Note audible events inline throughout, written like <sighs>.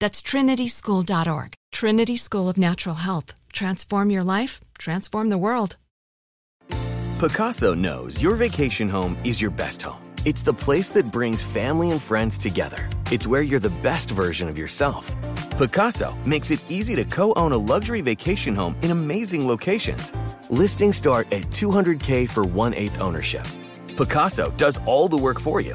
That's trinityschool.org. Trinity School of Natural Health. Transform your life, transform the world. Pacaso knows your vacation home is your best home. It's the place that brings family and friends together. It's where you're the best version of yourself. Pacaso makes it easy to co own a luxury vacation home in amazing locations. Listings start at 200K for one eighth ownership. Pacaso does all the work for you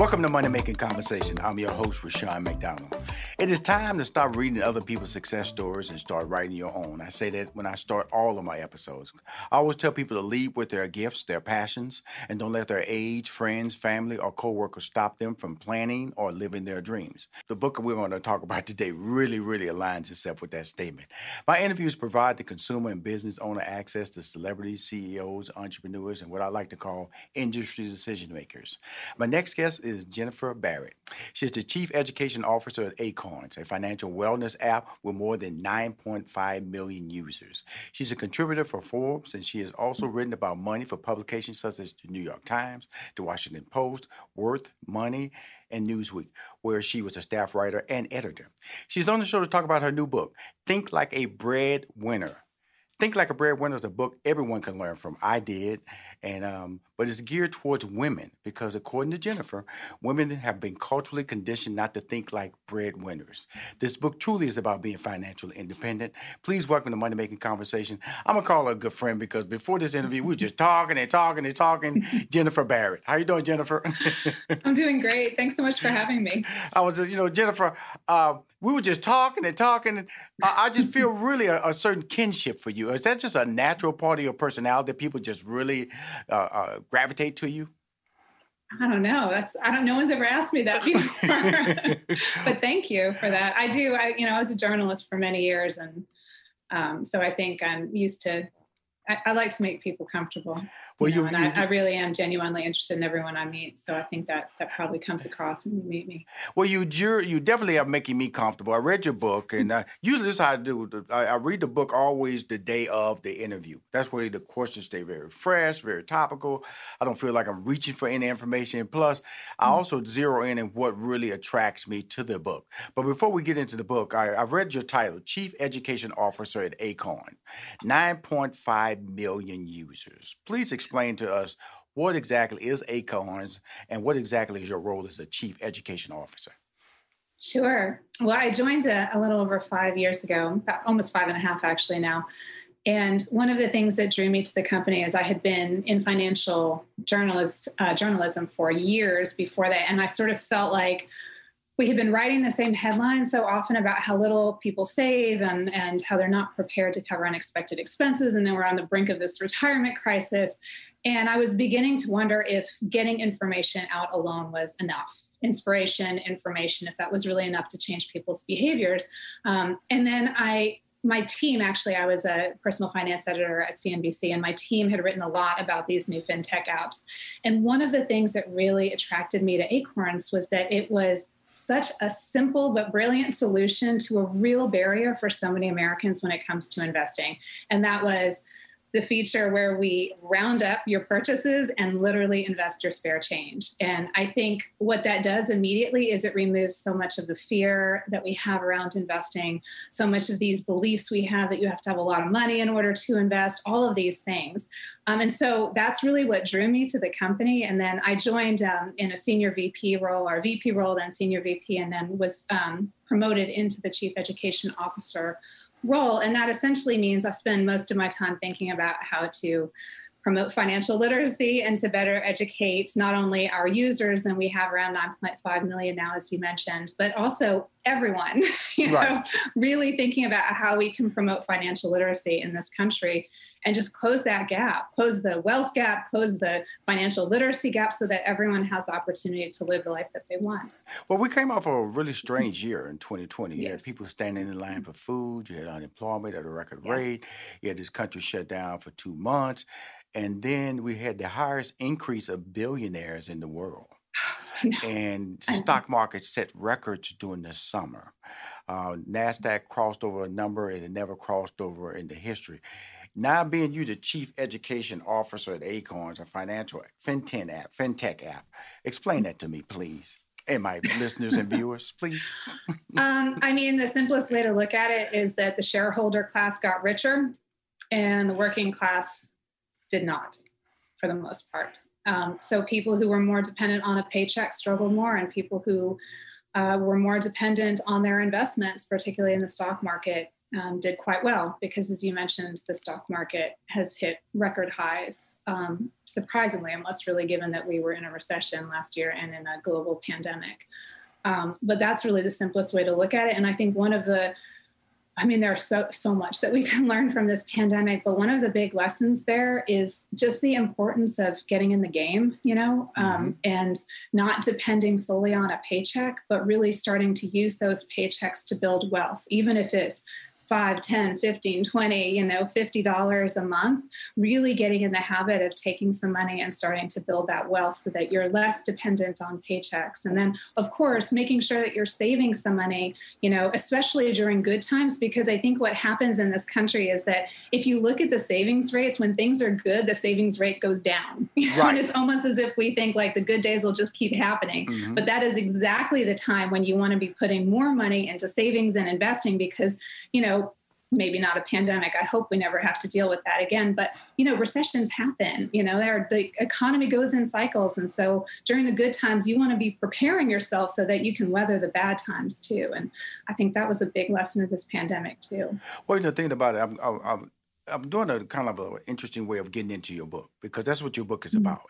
Welcome to Money Making Conversation. I'm your host, Rushion McDonald. It is time to stop reading other people's success stories and start writing your own. I say that when I start all of my episodes. I always tell people to lead with their gifts, their passions, and don't let their age, friends, family, or coworkers stop them from planning or living their dreams. The book we're going to talk about today really, really aligns itself with that statement. My interviews provide the consumer and business owner access to celebrities, CEOs, entrepreneurs, and what I like to call industry decision makers. My next guest is Jennifer Barrett. She's the Chief Education Officer at Acorns, a financial wellness app with more than 9.5 million users. She's a contributor for Forbes, and she has also written about money for publications such as the New York Times, the Washington Post, Worth, Money, and Newsweek, where she was a staff writer and editor. She's on the show to talk about her new book, Think Like a Breadwinner. Think Like a Breadwinner is a book everyone can learn from. I did, and um, but it's geared towards women because, according to Jennifer, women have been culturally conditioned not to think like breadwinners. This book truly is about being financially independent. Please welcome to Money Making Conversation. I'm gonna call her a good friend because before this interview, we were just talking and talking and talking. <laughs> Jennifer Barrett, how you doing, Jennifer? <laughs> I'm doing great. Thanks so much for having me. I was, you know, Jennifer. Uh, we were just talking and talking. And I, I just feel really a, a, certain kinship for you. Is that just a natural part of your personality that people just really uh, uh, gravitate to you? I don't know. That's I don't. No one's ever asked me that before. <laughs> but thank you for that. I do. I you know I was a journalist for many years, and um, so I think I'm used to. I, I like to make people comfortable. Well, you, know, and I, I, really am genuinely interested in everyone I meet. So I think that that probably comes across when you meet me. Well, you you definitely are making me comfortable. I read your book, and uh, usually this is how I do. I, I, read the book always the day of the interview. That's where the questions stay very fresh, very topical. I don't feel like I'm reaching for any information. Plus, I mm-hmm. also zero in on what really attracts me to the book. But before we get into the book, I, I read your title, Chief Education Officer at Acorn, 9.5 million users. Please explain explain to us what exactly is Acorns and what exactly is your role as the chief education officer? Sure. Well, I joined a, a little over five years ago, almost five and a half actually now. and one of the things that drew me to the company is I had been in financial journalist uh, journalism for years before that, and I sort of felt like we had been writing the same headlines so often about how little people save and, and how they're not prepared to cover unexpected expenses. And then we're on the brink of this retirement crisis. And I was beginning to wonder if getting information out alone was enough inspiration, information, if that was really enough to change people's behaviors. Um, and then I my team actually i was a personal finance editor at cnbc and my team had written a lot about these new fintech apps and one of the things that really attracted me to acorns was that it was such a simple but brilliant solution to a real barrier for so many Americans when it comes to investing. And that was the feature where we round up your purchases and literally invest your spare change. And I think what that does immediately is it removes so much of the fear that we have around investing, so much of these beliefs we have that you have to have a lot of money in order to invest, all of these things. Um, and so that's really what drew me to the company. And then I joined um, in a senior VP role, or VP role, then senior VP, and then was um, promoted into the chief education officer role. And that essentially means I spend most of my time thinking about how to promote financial literacy and to better educate not only our users, and we have around 9.5 million now, as you mentioned, but also everyone, <laughs> you right. know, really thinking about how we can promote financial literacy in this country and just close that gap, close the wealth gap, close the financial literacy gap so that everyone has the opportunity to live the life that they want. Well, we came off a really strange year in 2020. yes. You had people standing in line for food, you had unemployment at a record yes. rate, you had this country shut down for two months, and then we had the highest increase of billionaires in the world. <sighs> and stock market set records during the summer. Uh, Nasdaq crossed over a number and it never crossed over in the history. Now being you the chief education officer at Acorns, a financial fintech app, fintech app, explain that to me, please. And my listeners and viewers, please. <laughs> um, I mean, the simplest way to look at it is that the shareholder class got richer and the working class did not, for the most part. Um, so people who were more dependent on a paycheck struggled more, and people who uh, were more dependent on their investments, particularly in the stock market, um, did quite well because, as you mentioned, the stock market has hit record highs. Um, surprisingly, unless really given that we were in a recession last year and in a global pandemic. Um, but that's really the simplest way to look at it. And I think one of the I mean, there's so so much that we <laughs> can learn from this pandemic, but one of the big lessons there is just the importance of getting in the game, you know, um, mm-hmm. and not depending solely on a paycheck, but really starting to use those paychecks to build wealth, even if it's 5 10 15 20 you know 50 dollars a month really getting in the habit of taking some money and starting to build that wealth so that you're less dependent on paychecks and then of course making sure that you're saving some money you know especially during good times because i think what happens in this country is that if you look at the savings rates when things are good the savings rate goes down <laughs> right. and it's almost as if we think like the good days will just keep happening mm-hmm. but that is exactly the time when you want to be putting more money into savings and investing because you know maybe not a pandemic. I hope we never have to deal with that again. But you know, recessions happen. You know, the economy goes in cycles, and so during the good times, you want to be preparing yourself so that you can weather the bad times too. And I think that was a big lesson of this pandemic too. Well, you know, thinking about it, I'm, I'm, I'm doing a kind of an interesting way of getting into your book because that's what your book is mm-hmm. about.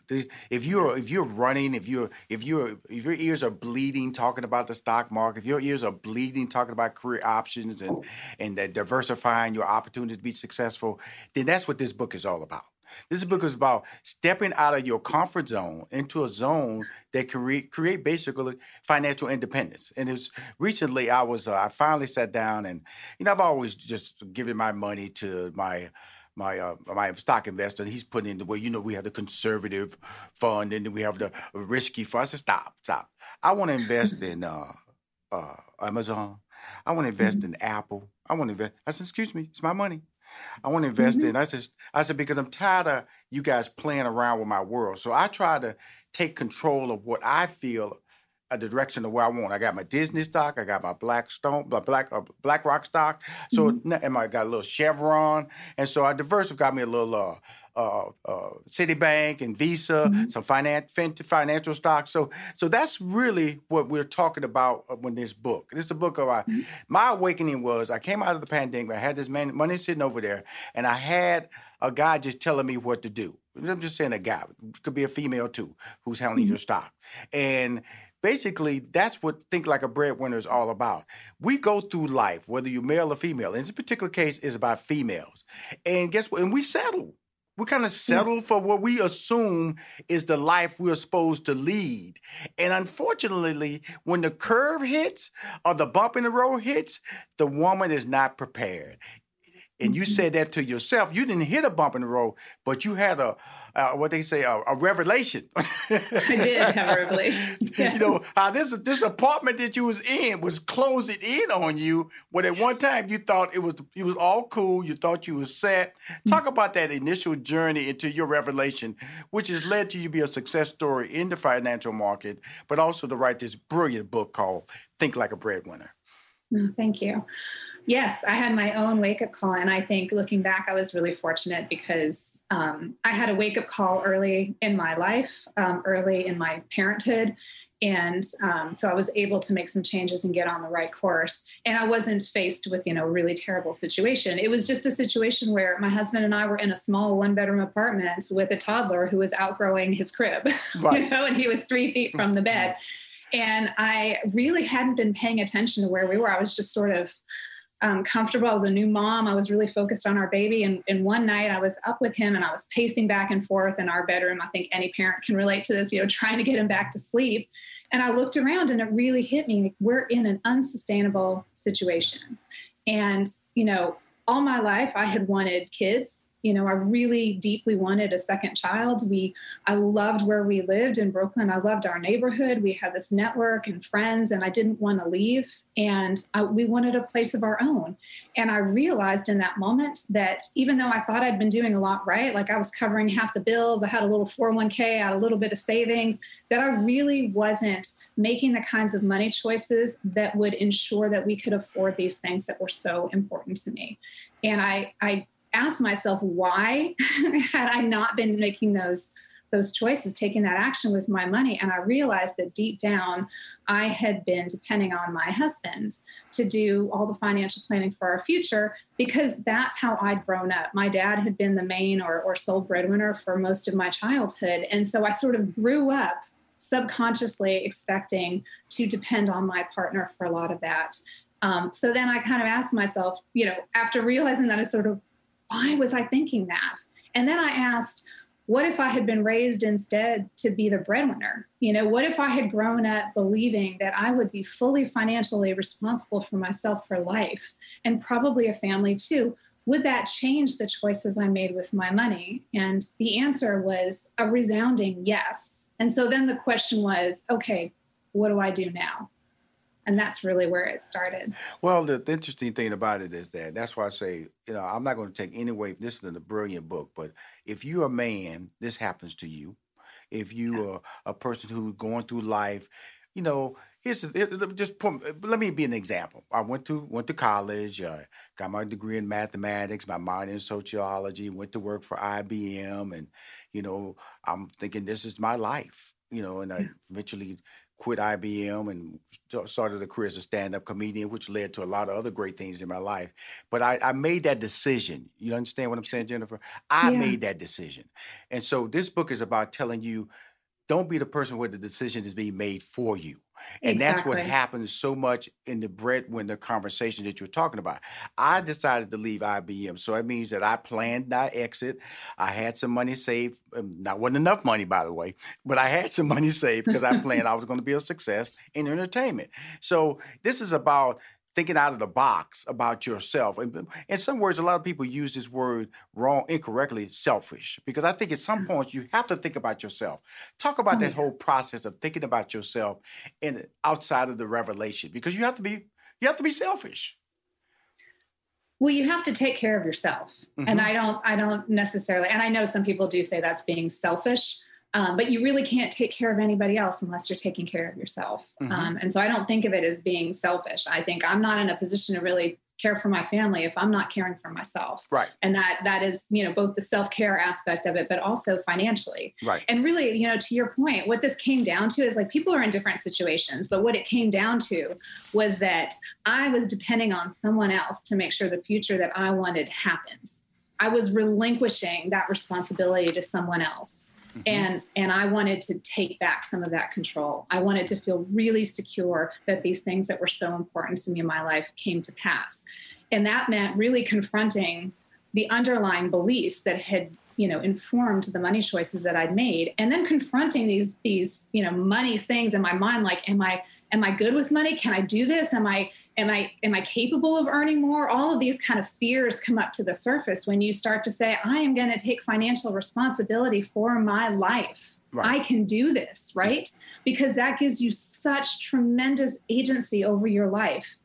If you're if you're running, if you're if you're if your ears are bleeding talking about the stock market, if your ears are bleeding talking about career options and and diversifying your opportunities to be successful, then that's what this book is all about. This book is about stepping out of your comfort zone into a zone that create create basically financial independence. And it was recently I was uh, I finally sat down and you know I've always just given my money to my my uh, my stock investor. He's putting in the way you know we have the conservative fund and then we have the risky fund. I said stop stop. I want to invest <laughs> in uh, uh, Amazon. I want to invest mm-hmm. in Apple. I want to invest. I said excuse me, it's my money. I want to invest mm-hmm. in. I said, I said because I'm tired of you guys playing around with my world. So I try to take control of what I feel uh, the direction of where I want. I got my Disney stock, I got my Blackstone, Black uh, BlackRock stock. So mm-hmm. and I got a little Chevron, and so I diversified me a little. Uh, uh, uh, Citibank and Visa, mm-hmm. some finance, financial stocks. So, so that's really what we're talking about uh, when this book. This is a book of mm-hmm. my awakening was I came out of the pandemic. I had this man, money sitting over there, and I had a guy just telling me what to do. I'm just saying a guy, could be a female too, who's handling mm-hmm. your stock. And basically, that's what Think Like a Breadwinner is all about. We go through life, whether you're male or female. In this particular case, is about females. And guess what? And we settle. We kind of hmm. settle for what we assume is the life we're supposed to lead. And unfortunately, when the curve hits or the bump in the road hits, the woman is not prepared and you mm-hmm. said that to yourself. You didn't hit a bump in the road, but you had a uh, what they say a, a revelation. I did have a revelation. <laughs> Yes. You know, uh, this this apartment that you was in was closing in on you. When at yes. one time you thought it was it was all cool. You thought you was set. Talk about that initial journey into your revelation, which has led to you be a success story in the financial market, but also to write this brilliant book called "Think Like a Breadwinner." No, thank you. Yes, I had my own wake up call. And I think looking back, I was really fortunate because um, I had a wake up call early in my life, um, early in my parenthood. And um, so I was able to make some changes and get on the right course. And I wasn't faced with, you know, a really terrible situation. It was just a situation where my husband and I were in a small one bedroom apartment with a toddler who was outgrowing his crib, <laughs> right. you know, and he was three feet from the bed. And I really hadn't been paying attention to where we were. I was just sort of um, comfortable. I was a new mom. I was really focused on our baby. And, and one night I was up with him and I was pacing back and forth in our bedroom. I think any parent can relate to this, you know, <laughs> trying to get him back to sleep. And I looked around and it really hit me we're in an unsustainable situation. And, you know, all my life I had wanted kids you know i really deeply wanted a second child. We i loved where we lived in brooklyn. I loved our neighborhood. We had this network and friends and i didn't want to leave. And I, we wanted a place of our own. And i realized in that moment that even though i thought i'd been doing a lot right like i was covering half the bills i had a little 401k i had a little bit of savings that i really wasn't making the kinds of money choices that would ensure that we could afford these things that were so important to me. And i i ask myself why <laughs> had I not been making those those choices, taking that action with my money. And I realized that deep down, I had been depending on my husband to do all the financial planning for our future because that's how I'd grown up. My dad had been the main or, or sole breadwinner for most of my childhood. And so I sort of grew up subconsciously expecting to depend on my partner for a lot of that. Um, so then I kind of asked myself, you know, after realizing that I sort of why was I thinking that? And then I asked, what if I had been raised instead to be the breadwinner? You know, what if I had grown up believing that I would be fully financially responsible for myself for life and probably a family too? Would that change the choices I made with my money? And the answer was a resounding yes. And so then the question was okay, what do I do now? And that's really where it started. Well, the, the, interesting thing about it is that that's why I say, you know, I'm not going to take any way. This is a brilliant book, but if you're a man, this happens to you. If you yeah. are a person who's going through life, you know, here's just put, let me be an example. I went to went to college, uh, got my degree in mathematics, my minor in sociology, went to work for IBM, and you know, I'm thinking this is my life. You know, and I eventually quit IBM and started a career as a stand-up comedian, which led to a lot of other great things in my life. But I, I made that decision. You understand what I'm saying, Jennifer? I yeah. made that decision. And so this book is about telling you, don't be the person where the decision is being made for you. And exactly. that's what happens so much in the breadwinner conversation that you're talking about. I decided to leave IBM. So it means that I planned my exit. I had some money saved. Not um, wasn't enough money, by the way, but I had some money saved because I planned I was going to be a success in entertainment. So this is about thinking out of the box about yourself. And in some words, a lot of people use this word wrong, incorrectly, selfish, because I think at some mm. points you have to think about yourself. Talk about oh, that yeah. whole process of thinking about yourself and outside of the revelation, because you have to be you have to be selfish. Well, you have to take care of yourself. Mm-hmm. And I don't I don't necessarily and I know some people do say that's being selfish, Um, but you really can't take care of anybody else unless you're taking care of yourself. Mm-hmm. Um, and so I don't think of it as being selfish. I think I'm not in a position to really care for my family if I'm not caring for myself. Right. And that that is, you know, both the self-care aspect of it, but also financially. Right. And really, you know, to your point, what this came down to is like people are in different situations, but what it came down to was that I was depending on someone else to make sure the future that I wanted happened. I was relinquishing that responsibility to someone else. Mm-hmm. and and i wanted to take back some of that control i wanted to feel really secure that these things that were so important to me in my life came to pass and that meant really confronting the underlying beliefs that had you know informed the money choices that i'd made. And then confronting these these you know money sayings in my mind like am i am i good with money? Can i do this? Am i am i am i capable of earning more? All of these kind of fears come up to the surface when you start to say i am going to take financial responsibility for my life. Right. i can do this right? Because that gives you such tremendous agency over your life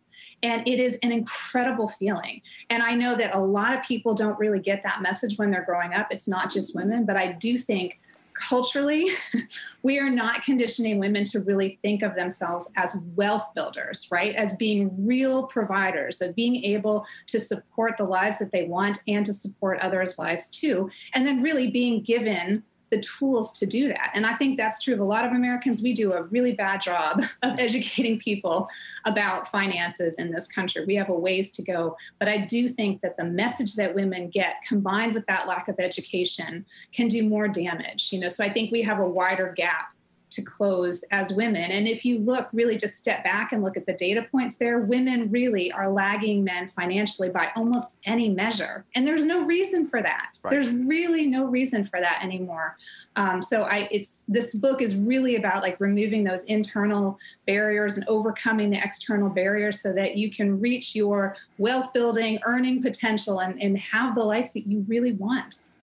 and it is an incredible feeling. And I know that a lot of people don't really get that message when they're growing up. It's not just women, but I do think culturally, <laughs> we are not conditioning women to really think of themselves as wealth builders, right? As being real providers, of being able to support the lives that they want and to support others' lives too. And then really being given the tools to do that. And I think that's true of a lot of Americans. We do a really bad job <laughs> of educating people about finances in this country. We have a ways to go. But I do think that the message that women get combined with that lack of education can do more damage. You know, so I think we have a wider gap to close as women. And if you look, really just step back and look at the data points there, women really are lagging men financially by almost any measure. And there's no reason for that. Right. There's really no reason for that anymore. Um, so I, it's this book is really about like removing those internal barriers and overcoming the external barriers so that you can reach your wealth building, earning potential, and, and have the life that you really want.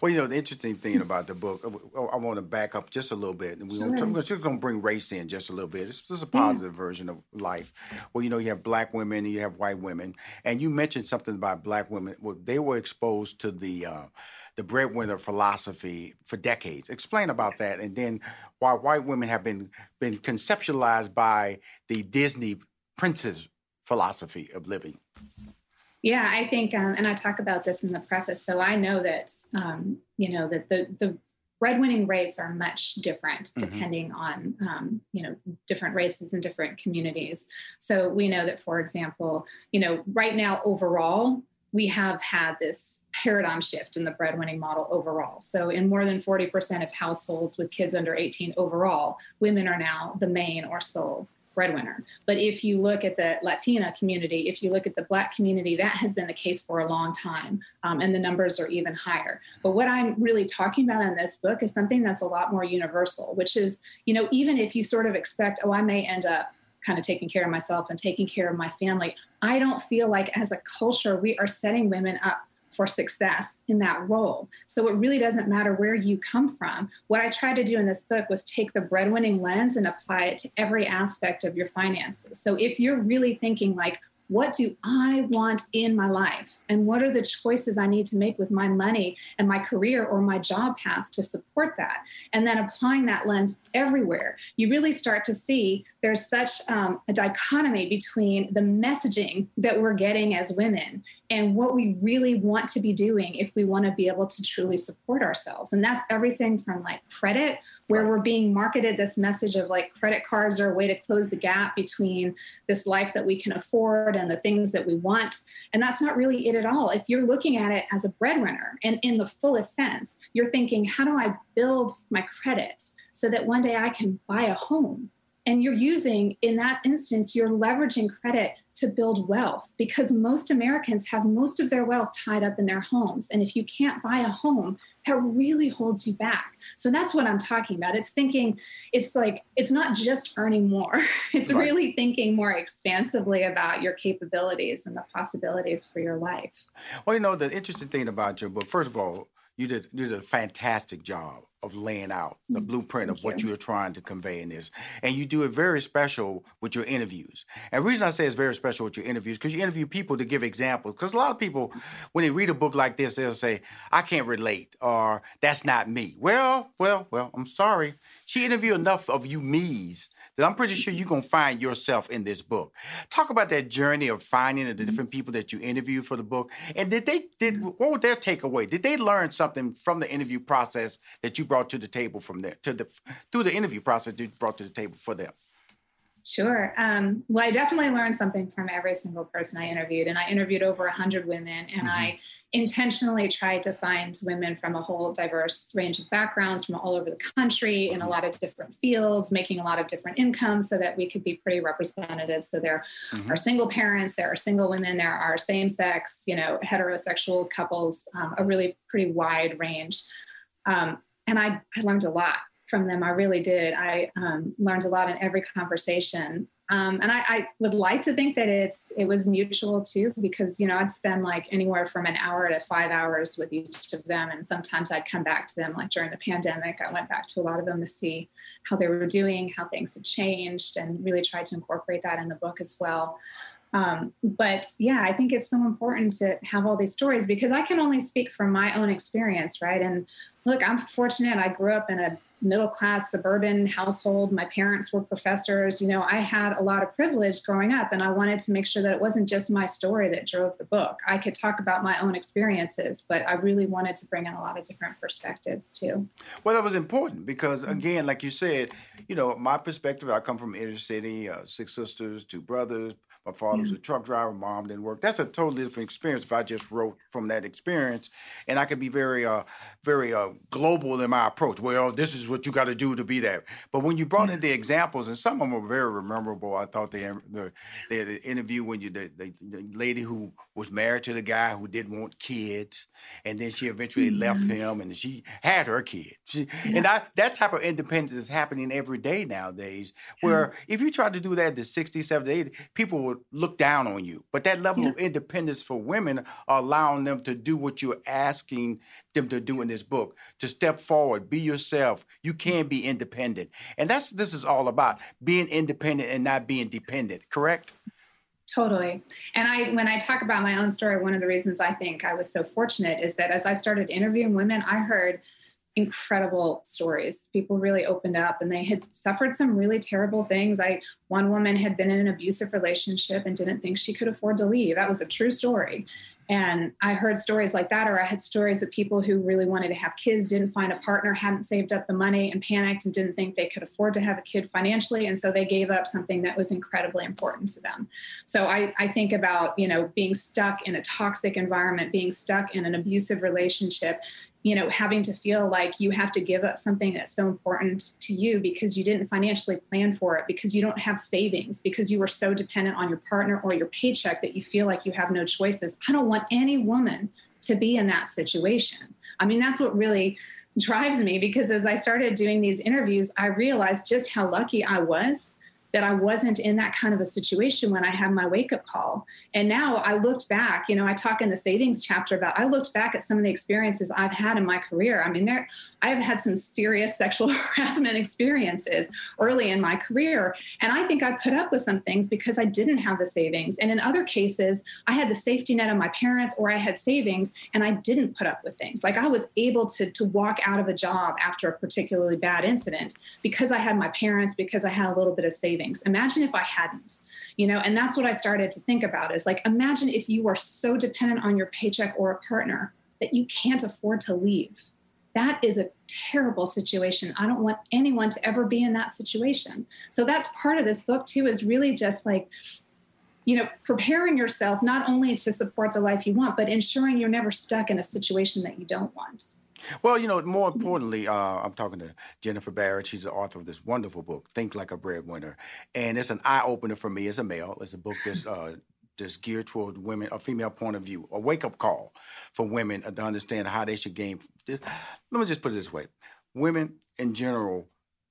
Well, you know, the interesting thing about the book, I want to back up just a little bit. And we're, sure. just going to bring race in just a little bit. It's just a positive yeah. version of life. Well, you know, you have black women and you have white women. And you mentioned something about black women. Well, they were exposed to the, uh, the breadwinner philosophy for decades. Explain about that. And then why white women have been, been conceptualized by the Disney princess philosophy of living. Yeah, I think, um, and I talk about this in the preface. So I know that, um, you know, that the the breadwinning rates are much different mm-hmm. depending mm-hmm. on, um, you know, different races and different communities. So we know that, for example, you know, right now overall, we have had this paradigm shift in the breadwinning model overall. So, in more than 40% of households with kids under 18 overall, women are now the main or sole breadwinner. But if you look at the Latina community, if you look at the Black community, that has been the case for a long time, um, and the numbers are even higher. But what I'm really talking about in this book is something that's a lot more universal, which is, you know, even if you sort of expect, oh, I may end up kind of taking care of myself and taking care of my family, I don't feel like as a culture we are setting women up for success in that role. So it really doesn't matter where you come from. What I tried to do in this book was take the breadwinning lens and apply it to every aspect of your finances. So if you're really thinking like, what do I want in my life? And what are the choices I need to make with my money and my career or my job path to support that? And then applying that lens everywhere, you really start to see there's such um, a dichotomy between the messaging that we're getting as women and what we really want to be doing if we want to be able to truly support ourselves. And that's everything from like credit where we're being marketed this message of like credit cards are a way to close the gap between this life that we can afford and the things that we want. And that's not really it at all. If you're looking at it as a breadwinner and in the fullest sense, you're thinking, how do I build my credit so that one day I can buy a home? And you're using, in that instance, you're leveraging credit to build wealth because most Americans have most of their wealth tied up in their homes. And if you can't buy a home, that really holds you back. So that's what I'm talking about. It's thinking, it's like, it's not just earning more, <laughs> it's right. really thinking more expansively about your capabilities and the possibilities for your life. Well, you know, the interesting thing about your book, first of all, you did, you did a fantastic job of laying out the mm, blueprint Thank of what you. are trying to convey in this. And you do it very special with your interviews. And the reason I say it's very special with your interviews, because you interview people to give examples. Because a lot of people, when they read a book like this, they'll say, I can't relate, or that's not me. Well, well, well, I'm sorry. She interviewed enough of you me's that I'm pretty sure you're gonna find yourself in this book. Talk about that journey of finding the mm-hmm. different people that you interviewed for the book, and did they did what was their takeaway? Did they learn something from the interview process that you brought to the table from there to the through the interview process you brought to the table for them? Sure. Um, well, I definitely learned something from every single person I interviewed, and I interviewed over 100 women, and mm-hmm. I intentionally tried to find women from a whole diverse range of backgrounds from all over the country in a lot of different fields, making a lot of different incomes, so that we could be pretty representative. So there mm-hmm. are single parents, there are single women, there are same-sex, you know, heterosexual couples, um, a really pretty wide range. Um, and I, I learned a lot from them. I really did. I um, learned a lot in every conversation. Um, and I, I, would like to think that it's it was mutual too, because you know I'd spend like anywhere from an hour to five hours with each of them, and sometimes I'd come back to them. Like during the pandemic, I went back to a lot of them to see how they were doing, how things had changed, and really tried to incorporate that in the book as well. Um, but yeah, I think it's so important to have all these stories because I can only speak from my own experience, right? And look, I'm fortunate. I grew up in a middle class suburban household. My parents were professors. You know, I had a lot of privilege growing up, and I wanted to make sure that it wasn't just my story that drove the book. I could talk about my own experiences, but I really wanted to bring in a lot of different perspectives too. Well, that was important because, mm-hmm. again, like you said, you know, my perspective, I come from inner city, uh, six sisters, two brothers, my father was a truck driver. Mom didn't work. That's a totally different experience. If I just wrote from that experience, and I could be very, uh, very uh, global in my approach. Well, this is what you got to do to be that. But when you brought in the examples, and some of them were very memorable. I thought they the, they had an interview when you the, the, the, lady who was married to the guy who didn't want kids, and then she eventually mm-hmm. left him, and she had her kid. She, yeah. And that that type of independence is happening every day nowadays. Where mm-hmm. if you tried to do that in the 60s, 70s, 80s, people would look down on you. But that level yeah. of independence for women are allowing them to do what you're asking them to do in this book to step forward be yourself you can be independent and that's this is all about being independent and not being dependent correct totally and i when i talk about my own story one of the reasons i think i was so fortunate is that as i started interviewing women i heard incredible stories. People really opened up and they had suffered some really terrible things. I one woman had been in an abusive relationship and didn't think she could afford to leave. That was a true story. And I heard stories like that, or I had stories of people who really wanted to have kids, didn't find a partner, hadn't saved up the money, and panicked and didn't think they could afford to have a kid financially. And so they gave up something that was incredibly important to them. So I, I think about, you know, being stuck in a toxic environment, being stuck in an abusive relationship, you know, having to feel like you have to give up something that's so important to you because you didn't financially plan for it, because you don't have savings, because you were so dependent on your partner or your paycheck that you feel like you have no choices. I don't want any woman to be in that situation. I mean, that's what really drives me because as I started doing these interviews, I realized just how lucky I was that I wasn't in that kind of a situation when I had my wake up call. And now I looked back, you know, I talk in the savings chapter about I looked back at some of the experiences I've had in my career. I mean, there I've had some serious <laughs> sexual harassment experiences early in my career. And I think I put up with some things because I didn't have the savings. And in other cases, I had the safety net of my parents or I had savings and I didn't put up with things. Like I was able to, to walk out of a job after a particularly bad incident because I had my parents, because I had a little bit of savings savings. Imagine if I hadn't, you know, and that's what I started to think about is like, imagine if you are so dependent on your paycheck or a partner that you can't afford to leave. That is a terrible situation. I don't want anyone to ever be in that situation. So that's part of this book too, is really just like, you know, preparing yourself not only to support the life you want, but ensuring you're never stuck in a situation that you don't want. Well, you know, more importantly, uh, I'm talking to Jennifer Barrett. She's the author of this wonderful book, Think Like a Breadwinner, and it's an eye opener for me as a male. It's a book that's uh, that's geared toward women, a female point of view, a wake up call for women to understand how they should gain. Let me just put it this way: women in general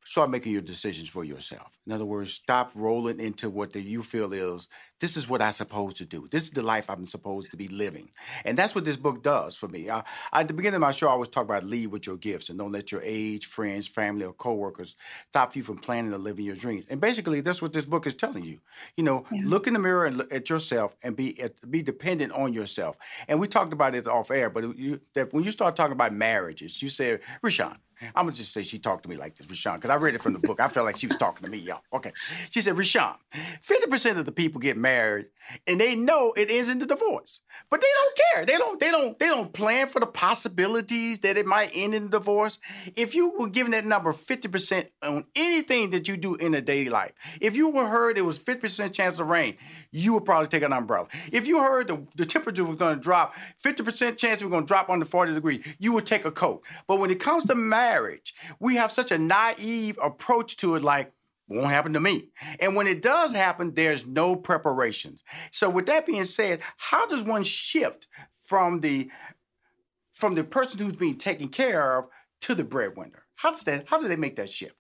start making your decisions for yourself. In other words, stop rolling into what the, you feel is this is what I'm supposed to do. This is the life I'm supposed to be living. And that's what this book does for me. I, at the beginning of my show, I always talk about lead with your gifts and don't let your age, friends, family, or coworkers stop you from planning or living your dreams. And basically, that's what this book is telling you. You know, yeah. look in the mirror and look at yourself and be be dependent on yourself. And we talked about it off air, but you, that when you start talking about marriages, you said, Rushion, Mm-hmm. I'm gonna just say she talked to me like this, Rushion, because I read it from the book. I felt like she was talking to me, y'all. Okay. She said, Rushion, 50% of the people get married and they know it ends in the divorce. But they don't care. They don't, they don't, they don't plan for the possibilities that it might end in divorce. If you were given that number 50% on anything that you do in a daily life, if you were heard it was 50% chance of rain, you would probably take an umbrella. If you heard the, the temperature was gonna drop, 50% chance it was gonna drop under 40 degrees, you would take a coat. But when it comes to marriage, we have such a naive approach to it like, won't happen to me. And when it does happen, there's no preparations. So with that being said, how does one shift from the from the person who's being taken care of to the breadwinner? How does that how do they make that shift?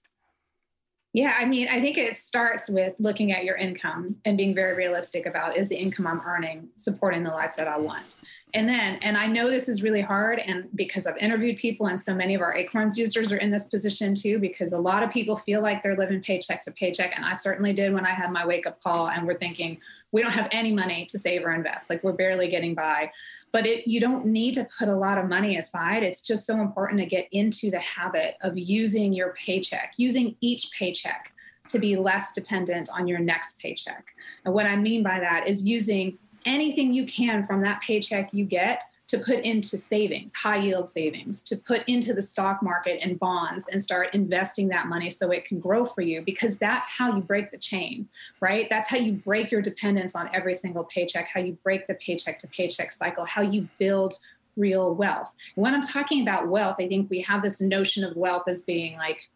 Yeah, I mean, I think it starts with looking at your income and being very realistic about is the income I'm earning supporting the life that I want? And then, and I know this is really hard, and because I've interviewed people, and so many of our Acorns users are in this position too, because a lot of people feel like they're living paycheck to paycheck. And I certainly did when I had my wake up call, and we're thinking, we don't have any money to save or invest. Like we're barely getting by. But it, you don't need to put a lot of money aside. It's just so important to get into the habit of using your paycheck, using each paycheck to be less dependent on your next paycheck. And what I mean by that is using anything you can from that paycheck you get to put into savings, high yield savings, to put into the stock market and bonds and start investing that money so it can grow for you because that's how you break the chain, right? That's how you break your dependence on every single paycheck, how you break the paycheck to paycheck cycle, how you build real wealth. when I'm talking about wealth, I think we have this notion of wealth as being like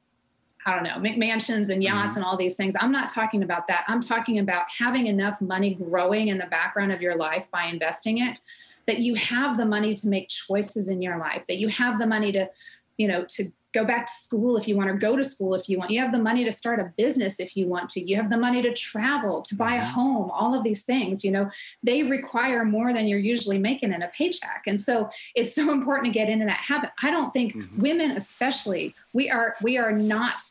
I don't know, McMansions and yachts mm-hmm. and all these things. I'm not talking about that. I'm talking about having enough money growing in the background of your life by investing it that you have the money to make choices in your life, that you have the money to, you know, to go back to school if you want or go to school if you want. You have the money to start a business if you want to. You have the money to travel, to buy a mm-hmm. home, all of these things, you know, they require more than you're usually making in a paycheck. And so it's so important to get into that habit. I don't think mm-hmm. women especially, we are we are not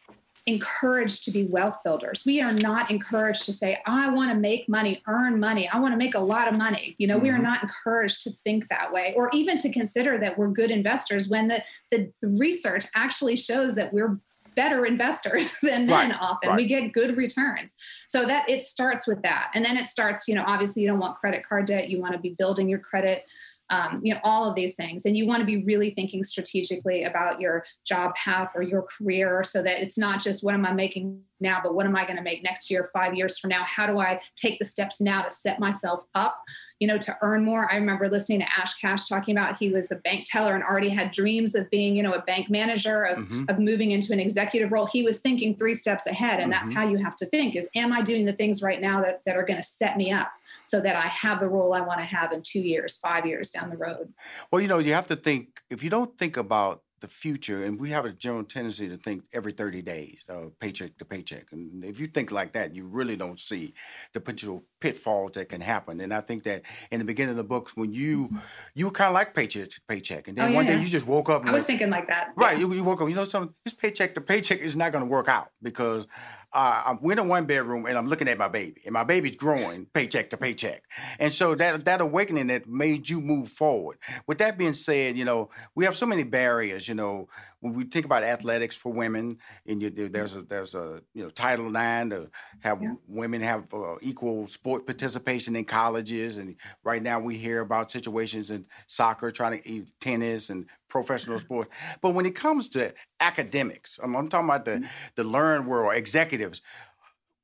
encouraged to be wealth builders. We are not encouraged to say, I want to make money, earn money. I want to make a lot of money. You know, mm-hmm. we are mm-hmm. not encouraged to think that way or even to consider that we're good investors when the, the research actually shows that we're better investors <laughs> than men right, often. Right. We get good returns. So that it starts with that. And then it starts, you know, obviously you don't want credit card debt. You want to be building your credit um, you know all of these things. And you want to be really thinking strategically about your job path or your career so that it's not just what am i making now but what am i going to make next year five years from now? How do i take the steps now to set myself up you know to earn more? I remember listening to ash cash talking about he was a bank teller and already had dreams of being you know a bank manager of, mm-hmm. of moving into an executive role. He was thinking three steps ahead and mm-hmm. that's how you have to think is am i doing the things right now that, that are going to set me up so that I have the role I want to have in two years, five years down the road. Well, you know, you have to think, if you don't think about the future, and we have a general tendency to think every 30 days, uh, paycheck to paycheck. And if you think like that, you really don't see the potential pitfalls that can happen. And I think that in the beginning of the books, when you mm-hmm. you kind of like paycheck to paycheck, and then oh, yeah. one day you just woke up. I was like, thinking like that. Right, yeah. you, you, woke up. You know something? This paycheck to paycheck is not going to work out because uh, I'm in a one bedroom and I'm looking at my baby, and my baby's growing paycheck to paycheck. And so that that awakening that made you move forward. With that being said, you know we have so many barriers. You know when we think about athletics for women, and you, there's a there's a you know Title IX to have yeah. women have uh, equal sport participation in colleges, and right now we hear about situations in soccer, trying to tennis and professional sports. But when it comes to academics, I'm, I'm talking about the mm-hmm. the learned world, executives.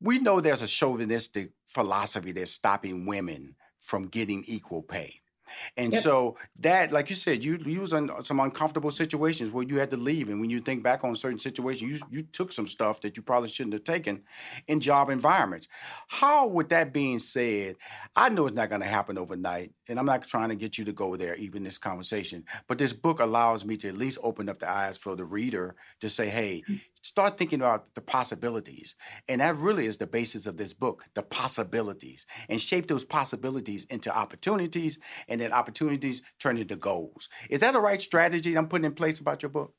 We know there's a chauvinistic philosophy that's stopping women from getting equal pay. And yep. so that, like you said, you you was in some uncomfortable situations where you had to leave. And when you think back on certain situations, you you took some stuff that you probably shouldn't have taken in job environments. How, with that being said, I know it's not going to happen overnight, and I'm not trying to get you to go there, even this conversation. But this book allows me to at least open up the eyes for the reader to say, hey, mm start thinking about the possibilities. And that really is the basis of this book, the possibilities, and shape those possibilities into opportunities, and then opportunities turn into goals. Is that a right strategy I'm putting in place about your book?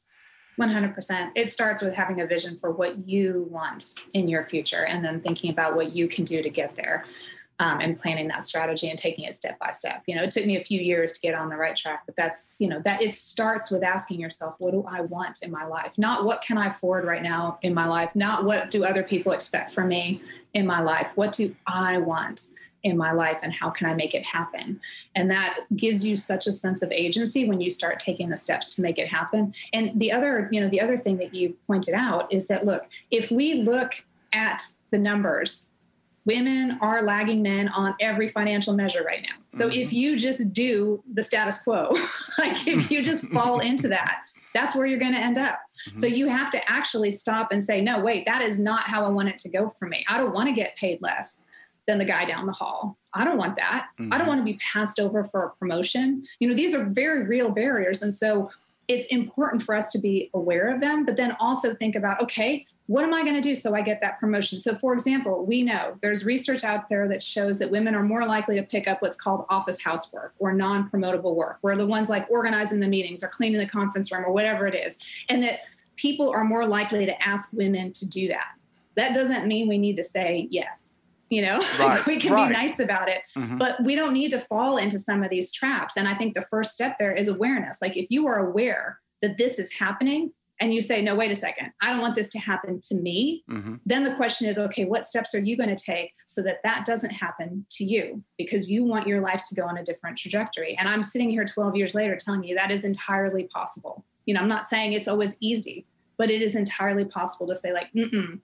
100%. It starts with having a vision for what you want in your future and then thinking about what you can do to get there um, and planning that strategy and taking it step by step. You know, it took me a few years to get on the right track, but that's, you know, that it starts with asking yourself, what do I want in my life? Not what can I afford right now in my life? Not what do other people expect from me in my life? What do I want? in my life and how can I make it happen? And that gives you such a sense of agency when you start taking the steps to make it happen. And the other, you know, the other thing that you pointed out is that look, if we look at the numbers women are lagging men on every financial measure right now. So mm-hmm. if you just do the status quo, <laughs> like if you just <laughs> fall into that, that's where you're going to end up. Mm-hmm. So you have to actually stop and say, no, wait, that is not how I want it to go for me. I don't want to get paid less than the guy down the hall. I don't want that. Mm-hmm. I don't mm-hmm. want to be passed over for a promotion. You know, these are very real barriers. And so it's important for us to be aware of them, but then also think about, okay, what am I going to do so I get that promotion? So, for example, we know there's research out there that shows that women are more likely to pick up what's called office housework or non promotable work, where the ones like organizing the meetings or cleaning the conference room or whatever it is, and that people are more likely to ask women to do that. That doesn't mean we need to say yes. You know, <laughs> right, we can right. be nice about it, mm-hmm. but we don't need to fall into some of these traps. And I think the first step there is awareness. Like, if you are aware that this is happening, and you say, no, wait a second, I don't want this to happen to me, mm-hmm. then the question is, okay, what steps are you going to take so that that doesn't happen to you? Because you want your life to go on a different trajectory. And I'm sitting here 12 years later telling you that is entirely possible. You know, I'm not saying it's always easy, but it is entirely possible to say, like, mm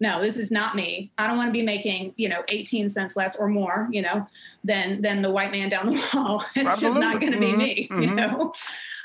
no, this is not me. I don't want to be making, you know, 18 cents less or more, you know, than than the white man down the <laughs> hall. It's Absolutely. just not going to mm-hmm. be me, mm-hmm. you know.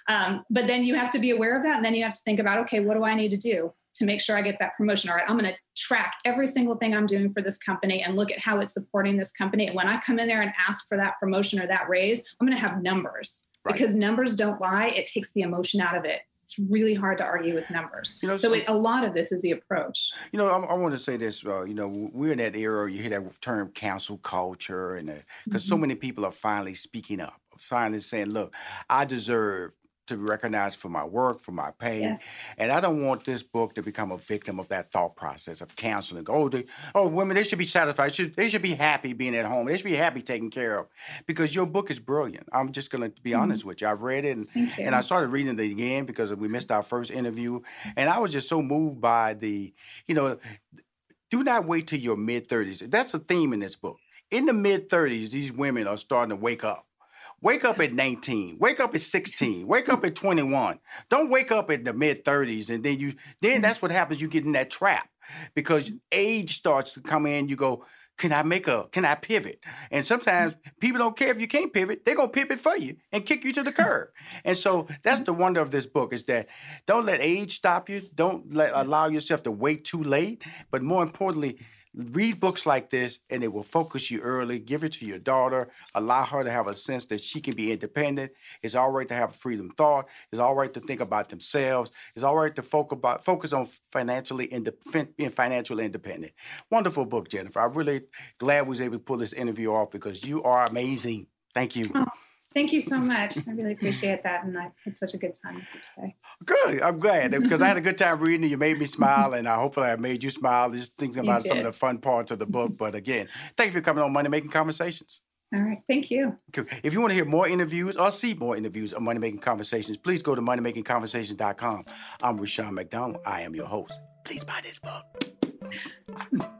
Um, but then you have to be aware of that. And then you have to think about, okay, what do I need to do to make sure I get that promotion? All right, I'm going to track every single thing I'm doing for this company and look at how it's supporting this company. And when I come in there and ask for that promotion or that raise, I'm going to have numbers right. because numbers don't lie. It takes the emotion out of it it's really hard to argue with numbers. You know, so, so it, a lot of this is the approach. You know, I, I want to say this. Uh, you know, we're in that era. You hear that term "cancel culture," and because mm-hmm. so many people are finally speaking up, finally saying, "Look, I deserve to be recognized for my work, for my pain. Yes. And I don't want this book to become a victim of that thought process of counseling. Oh, they, oh, women, they should be satisfied. They should, they should be happy being at home. They should be happy taken care of. Because your book is brilliant. I'm just going to be mm-hmm. honest with you. I've read it and, and I started reading it again because we missed our first interview. And I was just so moved by the, you know, do not wait till your mid 30s. That's a theme in this book. In the mid 30s, these women are starting to wake up Wake up at 19. Wake up at 16. Wake up at 21. Don't wake up at the mid 30s and then you then mm-hmm. that's what happens. You get in that trap because age starts to come in. You go, can I make a can I pivot? And sometimes mm-hmm. people don't care if you can't pivot, they're gonna pivot for you and kick you to the mm-hmm. curb. And so that's the wonder of this book is that don't let age stop you. Don't let allow yourself to wait too late. But more importantly, read books like this and it will focus you early give it to your daughter allow her to have a sense that she can be independent. It's all right to have freedom thought. It's all right to think about themselves. It's all right to focus about focus on financially independent being financially independent. Wonderful book jennifer. I'm really glad we was able to pull this interview off because you are amazing. Thank you. Oh. Thank you so much. I really appreciate that. And I had such a good time today. Good. I'm glad because I had a good time reading it. You made me smile, and I hopefully I made you smile just thinking about some of the fun parts of the book. But again, thank you for coming on Money Making Conversations. All right. Thank you. If you want to hear more interviews or see more interviews of Money Making Conversations, please go to moneymakingconversations.com. I'm Rashaan McDonald. I am your host. Please buy this book.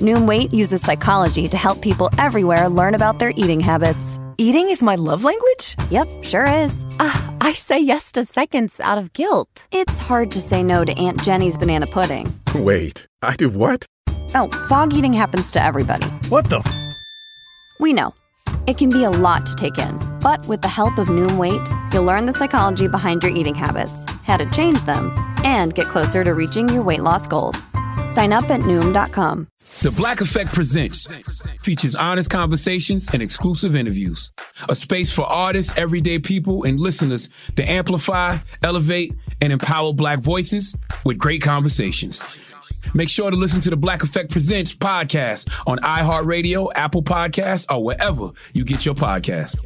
Noom Weight uses psychology to help people everywhere learn about their eating habits. Eating is my love language? Yep, sure is. Uh, I say yes to seconds out of guilt. It's hard to say no to Aunt Jenny's banana pudding. Wait, I do what? Oh, fog eating happens to everybody. What the? F- we know. It can be a lot to take in, but with the help of Noom Weight, you'll learn the psychology behind your eating habits, how to change them, and get closer to reaching your weight loss goals. Sign up at Noom.com. The Black Effect Presents features honest conversations and exclusive interviews. A space for artists, everyday people, and listeners to amplify, elevate, and empower Black voices with great conversations. Make sure to listen to the Black Effect Presents podcast on iHeartRadio, Apple Podcasts, or wherever you get your podcasts.